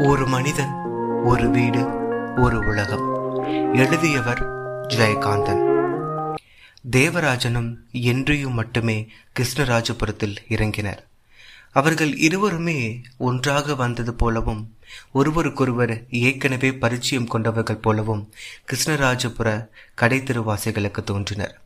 ஒரு மனிதன் ஒரு வீடு ஒரு உலகம். எழுதியவர் ஜெயகாந்தன். தேவராஜனும் என்றியும் மட்டுமே கிருஷ்ணராஜபுரத்தில் இறங்கினர். அவர்கள் இருவருமே ஒன்றாக வந்தது போலவும் ஒருவருக்கொருவர் ஏற்கனவே பரிச்சயம் கொண்டவர்கள் போலவும் கிருஷ்ணராஜபுர கடை தெருவாசிகளுக்கு தோன்றினர்.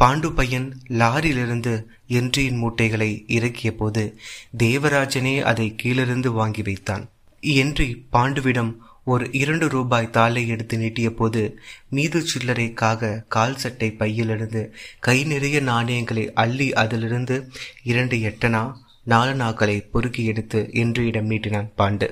பாண்டு பையன் லாரியிலிருந்து என்றியின் மூட்டைகளை இறக்கிய போது தேவராஜனே அதை கீழிருந்து வாங்கி வைத்தான். என்றி பாண்டுவிடம் ஒரு இரண்டு ரூபாய் தாளை எடுத்து நீட்டிய போது மீது சில்லறைக்காக கால் சட்டை பையிலிருந்து கை நிறைய நாணயங்களை அள்ளி அதிலிருந்து இரண்டு எட்டனா நாலு நாக்களை பொறுக்கி எடுத்து என்றியிடம் நீட்டினான் பாண்டு.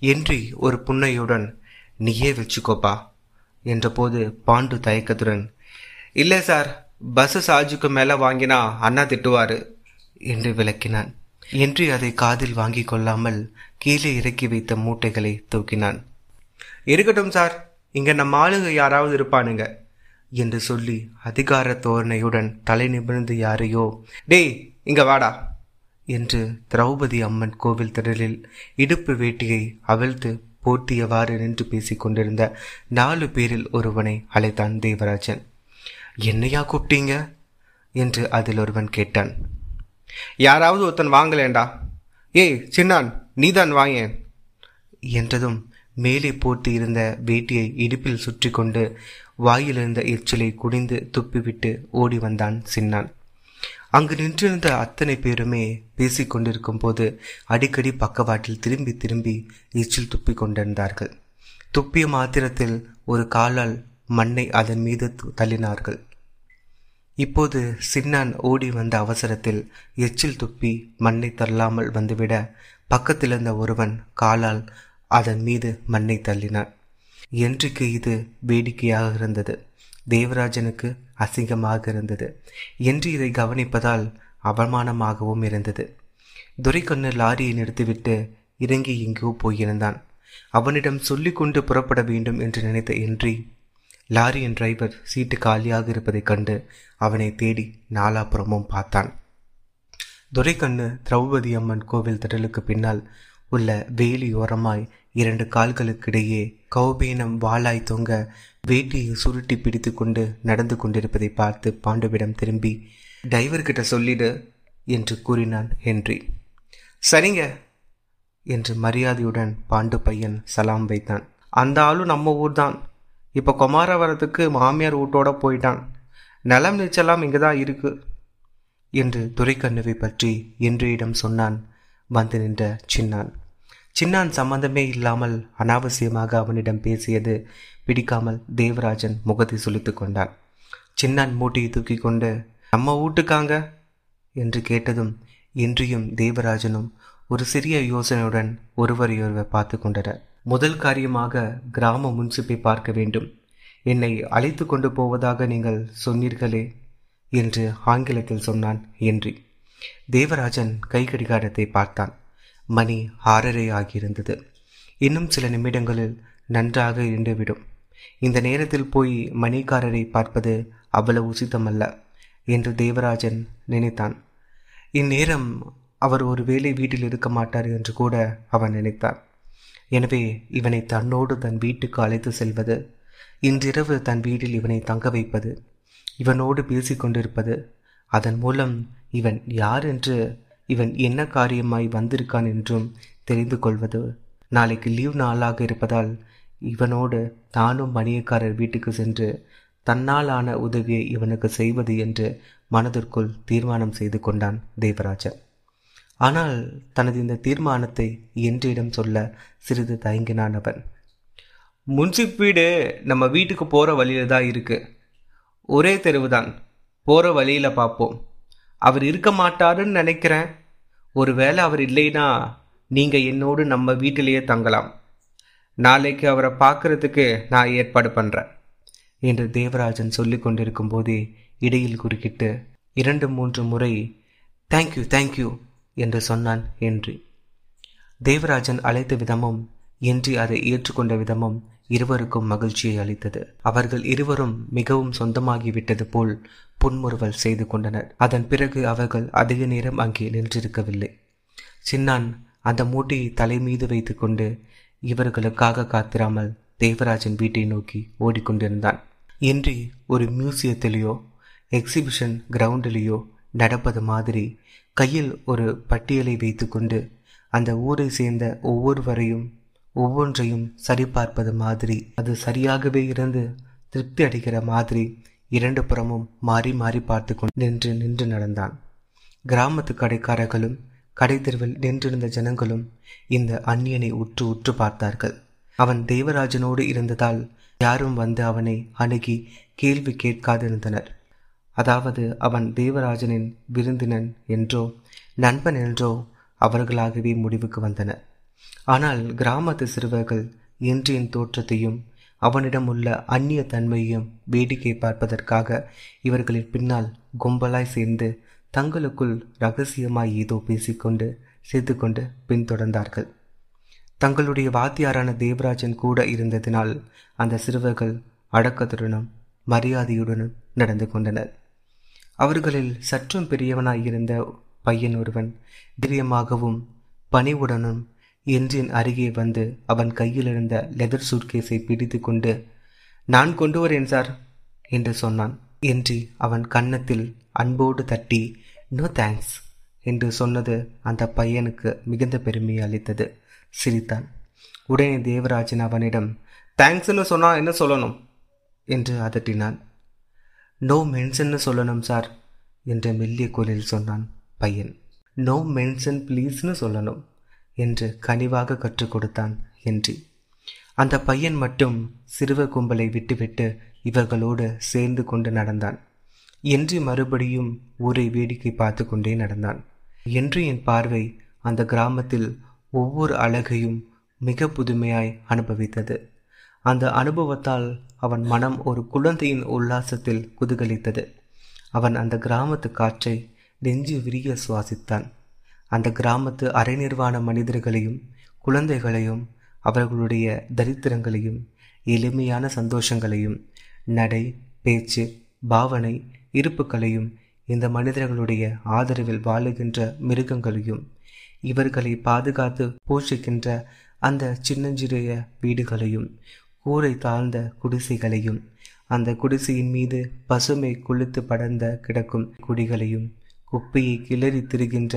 என்றி ஒரு புன்னையுடன் நீயே வச்சுக்கோப்பா என்றபோது பாண்டு தயக்கத்துடன் இல்லை சார் பஸ் சார்ஜுக்கு மேலே வாங்கினா அண்ணா திட்டுவாரு என்று விளக்கினான். என்று அதை காதில் வாங்கி கொள்ளாமல் கீழே இறக்கி வைத்த மூட்டைகளை தூக்கினான். இருக்கட்டும் சார். இங்க நம்ம ஆளுங்க யாராவது இருப்பானுங்க என்று சொல்லி அதிகார தோரணையுடன் தலை நிமிர்ந்து யாரையோ டேய் இங்க வாடா என்று திரௌபதி அம்மன் கோவில் திடலில் இடுப்பு வேட்டியை அவிழ்த்து போர்த்தியவாறு நின்று பேசிக் கொண்டிருந்த நாலு பேரில் ஒருவனை அழைத்தான் தேவராஜன். என்னையா கூப்பிட்டீங்க? என்று அதில் ஒருவன் கேட்டான். யாராவது ஒருத்தன் வாங்கலேண்டா. ஏய் சின்னான் நீதான் வாயேன் என்றதும் மேலே போட்டு இருந்த வேட்டியை இடுப்பில் சுற்றி கொண்டு வாயிலிருந்த எச்சிலை குடிந்து துப்பிவிட்டு ஓடி வந்தான் சின்னான் அங்கு நின்றிருந்த அத்தனை பேருமே பேசிக்கொண்டிருக்கும் போது அடிக்கடி பக்கவாட்டில் திரும்பி திரும்பி எச்சில் துப்பிக் கொண்டிருந்தார்கள். துப்பிய மாத்திரத்தில் ஒரு காலால் மண்ணை அதன் மீது தள்ளினார்கள். இப்போது சின்னான் ஓடி வந்த அவசரத்தில் எச்சில் துப்பி மண்ணை தள்ளாமல் வந்துவிட பக்கத்தில் இருந்த ஒருவன் காலால் அதன் மீது மண்ணை தள்ளினான். என்றைக்கு இது வேடிக்கையாக இருந்தது? தேவராஜனுக்கு அசிங்கமாக இருந்தது. என்று இதை கவனிப்பதால் அவமானமாகவும் இருந்தது. துரைக்கண்ணு லாரியை நிறுத்திவிட்டு இறங்கி எங்கோ போயிருந்தான். அவனிடம் சொல்லிக்கொண்டு புறப்பட வேண்டும் என்று நினைத்த என்றி லாரியின் டிரைவர் சீட்டு காலியாக இருப்பதைக் கண்டு அவனை தேடி நாலாபுறமும் பார்த்தான். துரைக்கண்ணு திரௌபதி அம்மன் கோவில் திடலுக்கு பின்னால் உள்ள வேலி ஓரமாய் இரண்டு கால்களுக்கிடையே கௌபீனம் வாளாய் தொங்க வேட்டியை சுருட்டி பிடித்து கொண்டு நடந்து கொண்டிருப்பதை பார்த்து பாண்டுவிடம் திரும்பி டிரைவர்கிட்ட சொல்லிடு என்று கூறினான் ஹென்றி. சரிங்க என்று மரியாதையுடன் பாண்டு பையன் சலாம் வைத்தான். அந்த ஆளும் நம்ம ஊர் தான் இப்போ குமாரவரத்துக்கு மாமியார் வீட்டோட போயிட்டான். நலம் நிச்சலாம் இங்கே தான் இருக்கு என்று துரைக்கண்ணுவை பற்றி என்றியிடம் சொன்னான். வந்து நின்ற சின்னான். சின்னான் சம்பந்தமே இல்லாமல் அனாவசியமாக அவனிடம் பேசியது பிடிக்காமல் தேவராஜன் முகத்தை சுழித்து கொண்டான். சின்னான் மூட்டையை தூக்கி கொண்டு நம்ம வீட்டுக்காங்க? என்று கேட்டதும் இன்றியும் தேவராஜனும் ஒரு சிறிய யோசனையுடன் ஒருவரையொருவர் பார்த்து கொண்டனர். முதல் காரியமாக கிராம முன்சிப்பை பார்க்க வேண்டும். என்னை அழைத்து கொண்டு போவதாக நீங்கள் சொன்னீர்களே என்று ஆங்கிலத்தில் சொன்னான் என்றி. தேவராஜன் கை கடிகாரத்தை பார்த்தான். மணி ஆறரை ஆகியிருந்தது. இன்னும் சில நிமிடங்களில் நன்றாக இருந்துவிடும். இந்த நேரத்தில் போய் மணிக்காரரை பார்ப்பது அவ்வளவு உசிதமல்ல என்று தேவராஜன் நினைத்தான். இந்நேரம் அவர் ஒரு வேலை வீட்டில் இருக்க மாட்டார் என்று கூட அவன் நினைத்தான். எனவே இவனை தன்னோடு தன் வீட்டுக்கு அழைத்து செல்வது இன்றிரவு தன் வீட்டில் இவனை தங்க வைப்பது இவனோடு பேசிக்கொண்டிருப்பது அதன் மூலம் இவன் யார் என்று இவன் என்ன காரியமாய் வந்திருக்கான் என்றும் தெரிந்து கொள்வது. நாளைக்கு லீவ் நாளாக இருப்பதால் இவனோடு தானும் மணியக்காரர் வீட்டுக்கு சென்று தன்னால் ஆன உதவியை இவனுக்கு செய்வது என்று மனதிற்குள் தீர்மானம் செய்து கொண்டான் தேவராஜன். ஆனால் தனது இந்த தீர்மானத்தை என்றிடம் சொல்ல சிறிது தயங்கினான் அவன். முன்சிப் வீடு நம்ம வீட்டுக்கு போகிற வழியில் தான் இருக்கு. ஒரே தெருவு தான் போகிற வழியில் பார்ப்போம் அவர் இருக்க மாட்டாருன்னு நினைக்கிறேன். ஒருவேளை அவர் இல்லைன்னா நீங்கள் என்னோடு நம்ம வீட்டிலேயே தங்கலாம். நாளைக்கு அவரை பார்க்கறதுக்கு நான் ஏற்பாடு பண்ணுறேன் என்று தேவராஜன் சொல்லி கொண்டிருக்கும் போதே இடையில் குறுக்கிட்டு இரண்டு மூன்று முறை தேங்க்யூ தேங்க்யூ என்று சொன்னான் என்று. தேவராஜன் அழைத்த விதமும் என்று அதை ஏற்றுக்கொண்ட விதமும் இருவருக்கும் மகிழ்ச்சியை அளித்தது. அவர்கள் இருவரும் மிகவும் சொந்தமாகிவிட்டது போல் புன்முறுவல் செய்து கொண்டனர். அதன் பிறகு அவர்கள் அதிக நேரம் அங்கே நின்றிருக்கவில்லை. சின்னான் அந்த மூட்டையை தலை மீது வைத்துக்கொண்டு இவர்களுக்காக காத்திராமல் தேவராஜன் வீட்டை நோக்கி ஓடிக்கொண்டிருந்தான். இன்றி ஒரு மியூசியத்திலேயோ எக்ஸிபிஷன் கிரவுண்டிலேயோ நடப்பது மாதிரி கையில் ஒரு பட்டியலை வைத்துக்கொண்டு அந்த ஊரை சேர்ந்த ஒவ்வொருவரையும் ஒவ்வொன்றையும் சரிபார்ப்பது மாதிரி அது சரியாகவே இருந்து திருப்தி அடைகிற மாதிரி இரண்டு புறமும் மாறி மாறி பார்த்து கொண்டு நின்று நின்று நடந்தான். கிராமத்து கடைக்காரர்களும் கடை தெருவில் நின்றிருந்த ஜனங்களும் இந்த அந்நியனை உற்று உற்று பார்த்தார்கள். அவன் தேவராஜனோடு இருந்ததால் யாரும் வந்து அவனை அணுகி கேள்வி கேட்காதிருந்தனர். அதாவது அவன் தேவராஜனின் விருந்தினன் என்றோ நண்பன் என்றோ அவர்களாகவே முடிவுக்கு வந்தனர் ஆனால் கிராமத்து சிறுவர்கள் இன்றியின் தோற்றத்தையும் அவனிடம் உள்ள அந்நிய தன்மையையும் வேடிக்கை பார்ப்பதற்காக இவர்களின் பின்னால் கும்பலாய் சேர்ந்து தங்களுக்குள் ரகசியமாய் ஏதோ பேசிக்கொண்டு சேர்த்துக்கொண்டு பின்தொடர்ந்தார்கள். தங்களுடைய வாத்தியாரான தேவராஜன் கூட இருந்ததினால் அந்த சிறுவர்கள் அடக்கத்துடனும் மரியாதையுடனும் நடந்து கொண்டனர். அவர்களில் சற்றும் பெரியவனாயிருந்த பையன் ஒருவன் தைரியமாகவும் பணிவுடனும் என்றின் அருகே வந்து அவன் கையில் இருந்த லெதர் சூட்கேஸை பிடித்து கொண்டு நான் கொண்டு வரேன் சார் என்று சொன்னான். என்று அவன் கன்னத்தில் அன்போடு தட்டி நோ தேங்க்ஸ் என்று சொன்னது அந்த பையனுக்கு மிகுந்த பெருமையை அளித்தது. சிரித்தான். உடனே தேவராஜன் அவனிடம் தேங்க்ஸ்னு சொன்னா என்ன சொல்லணும்? என்று அதட்டினான். நோ மென்ஷன்னு சொல்லணும் சார் என்று மெல்லிய குரலில் சொன்னான் பையன். நோ மென்ஷன் ப்ளீஸ்னு சொல்லணும் என்று கனிவாக கற்றுக் கொடுத்தான் என்று அந்த பையன் மட்டும் சிறுவ கும்பலை விட்டுவிட்டு இவர்களோடு சேர்ந்து கொண்டு நடந்தான். என்று மறுபடியும் ஊரை வேடிக்கை பார்த்து கொண்டே நடந்தான். என்று என் பார்வை அந்த கிராமத்தில் ஒவ்வொரு அழகையும் மிக புதுமையாய் அனுபவித்தது. அந்த அனுபவத்தால் அவன் மனம் ஒரு குழந்தையின் உல்லாசத்தில் குதுகலித்தது. அவன் அந்த கிராமத்து காற்றை நெஞ்சு விரிய சுவாசித்தான். அந்த கிராமத்து அரைநிர்வாண மனிதர்களையும் குழந்தைகளையும் அவர்களுடைய தரித்திரங்களையும் எளிமையான சந்தோஷங்களையும் நடை பேச்சு பாவனை இருப்புகளையும் இந்த மனிதர்களுடைய ஆதரவில் வாழுகின்ற மிருகங்களையும் இவர்களை பாதுகாத்து போஷிக்கின்ற அந்த சின்னஞ்சிறிய வீடுகளையும் கூரை தாழ்ந்த குடிசைகளையும் அந்த குடிசையின் மீது பசுமை குளித்து படர்ந்த கிடக்கும் குடிகளையும் குப்பையை கிளறி திரிகின்ற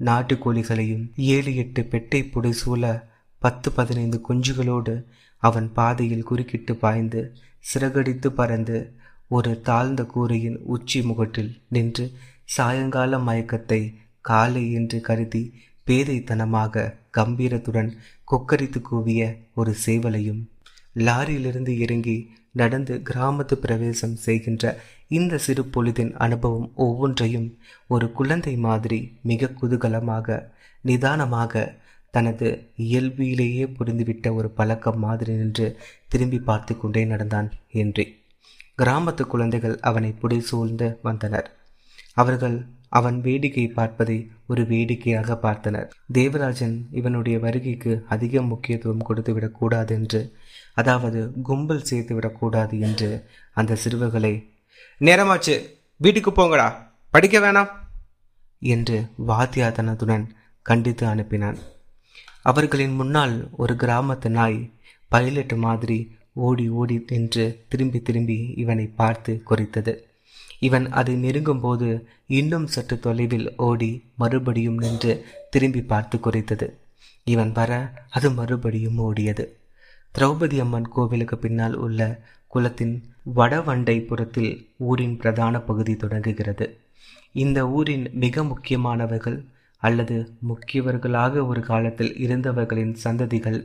நாட்டுக்கோழிகளையும் ஏழு எட்டு பெட்டை புடைசூழ பத்து பதினைந்து குஞ்சுகளோடு அவன் பாதையில் குறுக்கிட்டு பாய்ந்து சிறகடித்து பறந்து ஒரு தாழ்ந்த கூரையின் உச்சி முகட்டில் நின்று சாயங்கால மயக்கத்தை காலை என்று கருதி பேதைத்தனமாக கம்பீரத்துடன் கொக்கரித்து கூவிய ஒரு சேவலையும் லாரியிலிருந்து இறங்கி நடந்து கிராமத்து பிரவேசம் செய்கின்ற இந்த சிறு பொழுதின் அனுபவம் ஒவ்வொன்றையும் ஒரு குழந்தை மாதிரி மிக குதூகலமாக நிதானமாக தனது இயல்பிலேயே புரிந்துவிட்ட ஒரு பழக்கம் மாதிரி நின்று திரும்பி பார்த்து கொண்டே நடந்தான் என்றே. கிராமத்து குழந்தைகள் அவனை புடி சூழ்ந்து வந்தனர். அவர்கள் அவன் வேடிக்கை பார்ப்பதை ஒரு வேடிக்கையாக பார்த்தனர். தேவராஜன் இவனுடைய வருகைக்கு அதிக முக்கியத்துவம் கொடுத்துவிடக் கூடாது என்று அதாவது கும்பல் சேர்த்து விடக்கூடாது என்று அந்த சிறுவர்களை நேரமாச்சு வீட்டுக்கு போங்கடா படிக்க வேணாம் என்று வாத்தியாதனத்துடன் கண்டித்து அனுப்பினான். அவர்களின் முன்னால் ஒரு கிராமத்து நாய் பைலட் மாதிரி ஓடி ஓடி நின்று திரும்பி திரும்பி இவனை பார்த்து குறித்தது. இவன் அதை நெருங்கும் போது இன்னும் சற்று தொலைவில் ஓடி மறுபடியும் நின்று திரும்பி பார்த்து குறைத்தது. இவன் வர அது மறுபடியும் ஓடியது. திரௌபதி அம்மன் கோவிலுக்கு பின்னால் உள்ள குளத்தின் வடவண்டை புறத்தில் ஊரின் பிரதான பகுதி தொடங்குகிறது. இந்த ஊரின் மிக முக்கியமானவர்கள் அல்லது முக்கியவர்களாக ஒரு காலத்தில் இருந்தவர்களின் சந்ததிகள்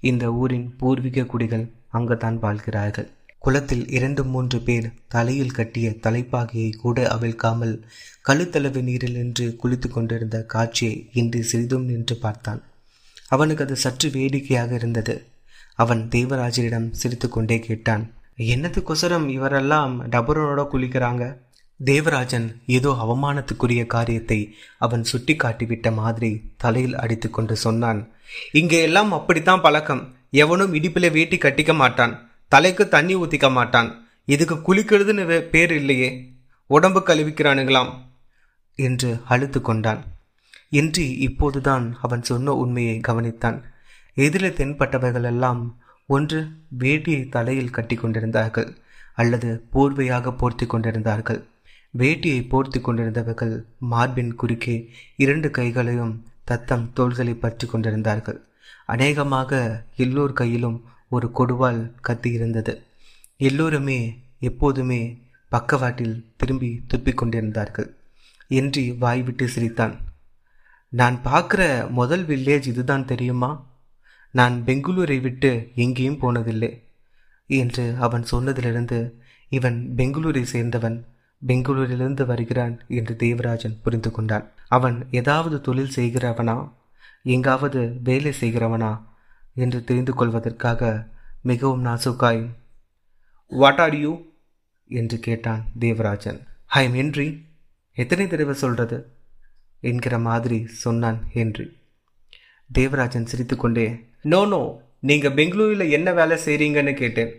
இந்த ஊரின் பூர்வீக குடிகள் அங்குதான் வாழ்கிறார்கள். குளத்தில் இரண்டு மூன்று பேர் தலையில் கட்டிய தலைப்பாகையை கூட அவிழ்க்காமல் கழுத்தளவு நீரில் நின்று குளித்து கொண்டிருந்த காட்சியை இன்று சிறிதும் நின்று பார்த்தான். அவனுக்கு அது சற்று வேடிக்கையாக இருந்தது. அவன் தேவராஜரிடம் சிரித்து கொண்டே கேட்டான் என்னத்துக்கொசரம் இவரெல்லாம் டபரோட குளிக்கிறாங்க. தேவராஜன் ஏதோ அவமானத்துக்குரிய காரியத்தை அவன் சுட்டி காட்டிவிட்ட மாதிரி தலையில் அடித்து கொண்டு சொன்னான். இங்கே எல்லாம் அப்படித்தான் பழக்கம். எவனும் இடிப்பில வேட்டி கட்டிக்க மாட்டான். தலைக்கு தண்ணி ஊத்திக்க மாட்டான். இதுக்கு குளிக்கிறதுன்னு பேர் இல்லையே. உடம்பு கழுவிக்கிறானுங்களாம். என்று அழுத்து கொண்டான் என்று இப்போதுதான் அவன் சொன்ன உண்மையை கவனித்தான். எதிரில் தென்பட்டவர்கள் எல்லாம் ஒன்று வேட்டியை தலையில் கட்டி கொண்டிருந்தார்கள் அல்லது போர்வையாக போர்த்தி கொண்டிருந்தார்கள். வேட்டியை போர்த்தி கொண்டிருந்தவர்கள் மார்பின் குறுக்கே இரண்டு கைகளையும் தத்தம் தோள்களை பற்றி கொண்டிருந்தார்கள். அநேகமாக எல்லோர் கையிலும் ஒரு கொடுவால் கத்தி இருந்தது எல்லோருமே எப்போதுமே பக்கவாட்டில் திரும்பி துப்பிக் கொண்டிருந்தார்கள். என்று வாய்விட்டு சிரித்தான். நான் பார்க்குற முதல் வில்லேஜ் இதுதான் தெரியுமா? நான் பெங்களூரை விட்டு எங்கேயும் போனதில்லை என்று அவன் சொன்னதிலிருந்து இவன் பெங்களூரை சேர்ந்தவன் பெங்களூரிலிருந்து வருகிறான் என்று தேவராஜன் புரிந்து கொண்டான். அவன் ஏதாவது தொழில் செய்கிறவனா? எங்காவது வேலை செய்கிறவனா? என்று தெரிந்து கொள்வதற்காக மிகவும் நாசுக்காய் வாட் ஆர் யூ என்று கேட்டான் தேவராஜன். ஹை ஹென்றி எத்தனை தடவை சொல்றது? என்கிற மாதிரி சொன்னான் ஹென்றி. தேவராஜன் சிரித்துக்கொண்டே நோ நோ நீங்கள் பெங்களூரில் என்ன வேலை செய்கிறீங்கன்னு கேட்டேன்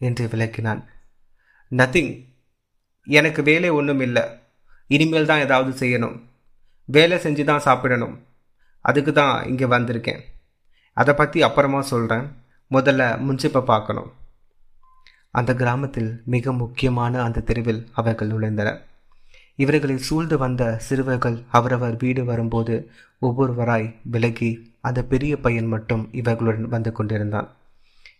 என்று விளக்கினான். நத்திங் எனக்கு வேலை ஒன்றும் இல்லை. இனிமேல் தான் ஏதாவது செய்யணும். வேலை செஞ்சு தான் சாப்பிடணும். அதுக்கு தான் இங்கே வந்திருக்கேன். அதை பற்றி அப்புறமா சொல்கிறேன் முதல்ல முன்சிப்பை பார்க்கணும். அந்த கிராமத்தில் மிக முக்கியமான அந்த தெருவில் அவர்கள் நுழைந்தனர். இவர்களை சூழ்ந்து வந்த சிறுவர்கள் அவரவர் வீடு வரும்போது ஒவ்வொருவராய் விலகி அந்த பெரிய பையன் மட்டும் இவர்களுடன் வந்து கொண்டிருந்தான்.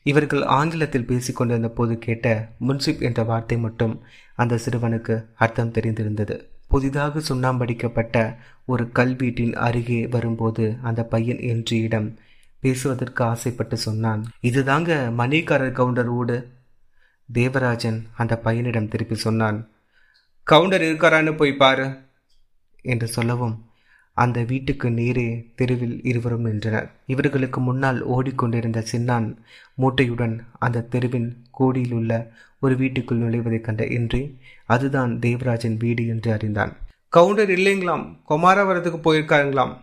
இவர்கள் ஆங்கிலத்தில் பேசிக்கொண்டிருந்த போது கேட்ட முன்சிப் என்ற வார்த்தை மட்டும் அந்த சிறுவனுக்கு அர்த்தம் தெரிந்திருந்தது. புதிதாக சுண்ணாம்படிக்கப்பட்ட ஒரு கல்வீட்டின் அருகே வரும்போது அந்த பையன் என்றியிடம் பேசுவதற்கு ஆசைப்பட்டு சொன்னான் இதுதாங்க மணிக்காரர் கவுண்டர் ஊடு தேவராஜன் அந்த பையனிடம் திருப்பி சொன்னான் கவுண்டர் இருக்காரான்னு போய் பாரு என்று சொல்லவும் அந்த வீட்டுக்கு நேரே தெருவில் இருவரும் நின்றனர். இவர்களுக்கு முன்னால் ஓடிக்கொண்டிருந்த சின்னான் மூட்டையுடன் அந்த தெருவின் கோடியில் உள்ள ஒரு வீட்டுக்குள் நுழைவதைக் கண்ட இன்றி அதுதான் தேவராஜன் வீடு என்று அறிந்தான். கவுண்டர் இல்லைங்களாம் குமாரவரத்துக்கு போயிருக்காருங்களாம்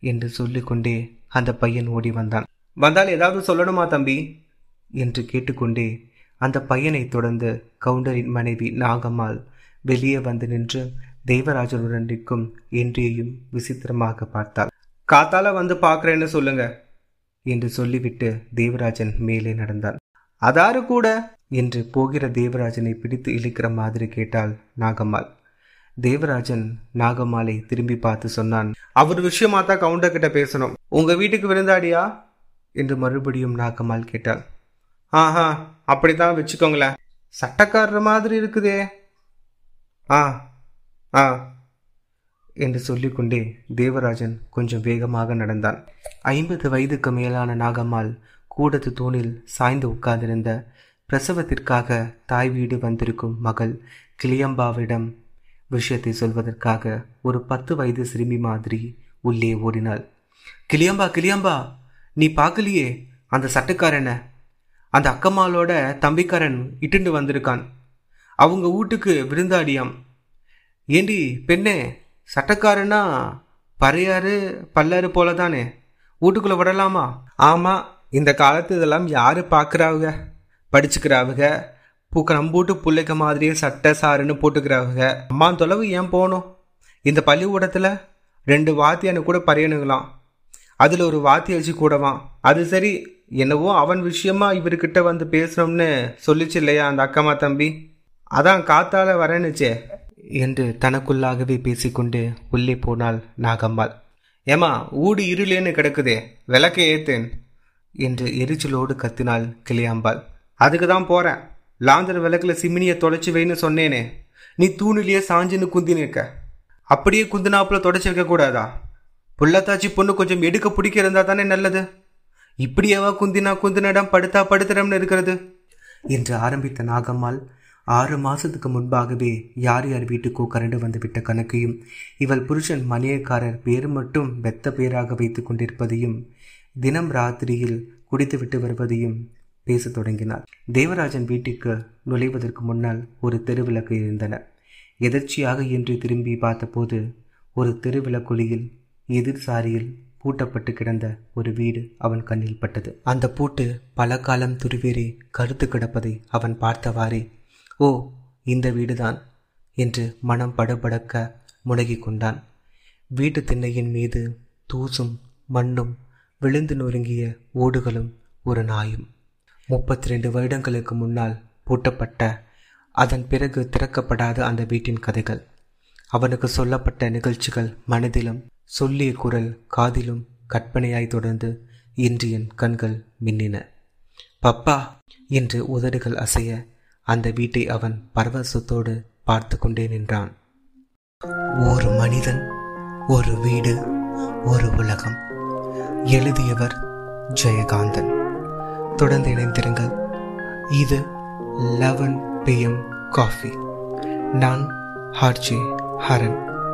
என்று சொல்லிக்கொண்டே அந்த பையன் ஓடி வந்தான். வந்தால் ஏதாவது சொல்லணுமா தம்பி? என்று கேட்டுக்கொண்டே அந்த பையனை தொடர்ந்து கவுண்டரின் மனைவி நாகம்மாள் வெளியே வந்து நின்று தெய்வராஜனுடன் நிற்கும் என்றையும் விசித்திரமாக பார்த்தாள். காத்தால வந்து பார்க்குறேன்னு சொல்லுங்க என்று சொல்லிவிட்டு தேவராஜன் மேலே நடந்தான். அதாரு கூட என்று போகிற தேவராஜனை பிடித்து இழுக்கிற மாதிரி கேட்டாள் நாகம்மாள். தேவராஜன் நாகம்மாளை திரும்பி பார்த்து சொன்னான் அவர் விஷயமா தான் கவுண்டர் கிட்ட பேசணும். உங்க வீட்டுக்கு விருந்தாடியா என்று மறுபடியும் நாகம்மாள் கேட்டாள். ஆஹா அப்படித்தான் வச்சுக்கோங்களேன். சட்டக்காரர் மாதிரி இருக்குதே ஆ ஆ என்று சொல்லிக்கொண்டே தேவராஜன் கொஞ்சம் வேகமாக நடந்தான். ஐம்பது வயதுக்கு மேலான நாகம்மாள் கூடத்து தூணில் சாய்ந்து உட்கார்ந்திருந்த பிரசவத்திற்காக தாய் வீடு வந்திருக்கும் மகள் கிளியம்பாவிடம் விஷயத்தை சொல்வதற்காக ஒரு பத்து வயது சிறுமி மாதிரி உள்ளே ஓடினாள். கிளியம்பா கிளியம்பா நீ பார்க்கலையே? அந்த சட்டக்காரனை அந்த அக்கம்மாளோட தம்பிக்காரன் இட்டுண்டு வந்திருக்கான். அவங்க வீட்டுக்கு விருந்தாடியாம் ஏண்டி பெண்ணே சட்டக்காரனா பறையாறு பல்லாறு போல தானே வீட்டுக்குள்ளே விடலாமா? ஆமாம் இந்த காலத்து இதெல்லாம் யார் பார்க்குறாவுக படிச்சுக்கிறாவுக பூக்க நம்பூட்டு பிள்ளைக்க மாதிரியே சட்டை சாருன்னு போட்டுக்கிறாவுக. அம்மா தொலைவு ஏன் போகணும்? இந்த பள்ளிக்கூடத்தில் ரெண்டு வாத்தியானு கூட பறையணுங்களாம். அதில் ஒரு வாத்தியாச்சு கூடவான் அது சரி என்னவோ அவன் விஷயமா இவர்கிட்ட வந்து பேசணும்னு சொல்லிச்சு இல்லையா அந்த அக்கம்மா தம்பி? அதான் காத்தால வரேன்னுச்சே என்று தனக்குள்ளாகவே பேசிக்கொண்டு உள்ளே போனாள் நாகம்மாள். ஏமா ஊடு இருளேன்னு கிடக்குதே விளக்க ஏத்தேன் என்று எரிச்சலோடு கத்தினாள் கிளியாம்பாள். அதுக்கு தான் போறேன். லாந்தர் விளக்குல சிமினியை தொலைச்சி வைன்னு சொன்னேனே நீ தூணிலேயே சாஞ்சின்னு குந்தி நிற்க அப்படியே குந்தினாப்புல தொடச்சி வைக்க கூடாதா? புள்ளத்தாச்சி பொண்ணு கொஞ்சம் எடுக்க பிடிக்க இருந்தா தானே நல்லது. இப்படியேவா குந்தினா குந்தினிடம் படுத்தா படுத்துறம்னு இருக்கிறது? என்று ஆரம்பித்த நாகம்மாள் ஆறு மாசத்துக்கு முன்பாகவே யார் யார் வீட்டுக்கோ கரண்டு வந்துவிட்ட கணக்கையும் இவள் புருஷன் மணியக்காரர் பேர் மட்டும் வெத்த பேராக வைத்து கொண்டிருப்பதையும் தினம் ராத்திரியில் குடித்துவிட்டு வருவதையும் பேசத் தொடங்கினார் தேவராஜன் வீட்டுக்கு நுழைவதற்கு முன்னால் ஒரு தெருவிளக்கு இருந்தன. எதர்ச்சியாக என்று திரும்பி பார்த்தபோது ஒரு தெருவிளக்குழியில் எதிர் சாரியில் பூட்டப்பட்டு கிடந்த ஒரு வீடு அவன் கண்ணில் பட்டது. அந்த பூட்டு பல காலம் துருவேறி கருத்து கிடப்பதை அவன் பார்த்தவாறே ஓ இந்த வீடுதான் என்று மனம் படபடக்க முடங்கிக் கொண்டான். வீட்டு திண்ணையின் மீது தூசும் மண்ணும் விழுந்து நொறுங்கிய ஓடுகளும் ஒரு நாயும். முப்பத்தி ரெண்டு வருடங்களுக்கு முன்னால் பூட்டப்பட்ட அதன் பிறகு திறக்கப்படாத அந்த வீட்டின் கதைகள். அவனுக்கு சொல்லப்பட்ட நிகழ்ச்சிகள் மனதிலும் சொல்லிய குரல் காதிலும் கற்பனையாய் தொடர்ந்து இன்று என் கண்கள் மின்னின. பப்பா என்று உதடுகள் அசைய அந்த வீட்டை அவன் பரவசத்தோடு பார்த்து கொண்டே நின்றான். ஒரு மனிதன் ஒரு வீடு ஒரு உலகம். எழுதியவர் ஜெயகாந்தன். தொடர்ந்து இணைந்திருங்கள். இது லெவன் பிஎம் காஃபி. நான் ஹார்ஜி ஹரன்.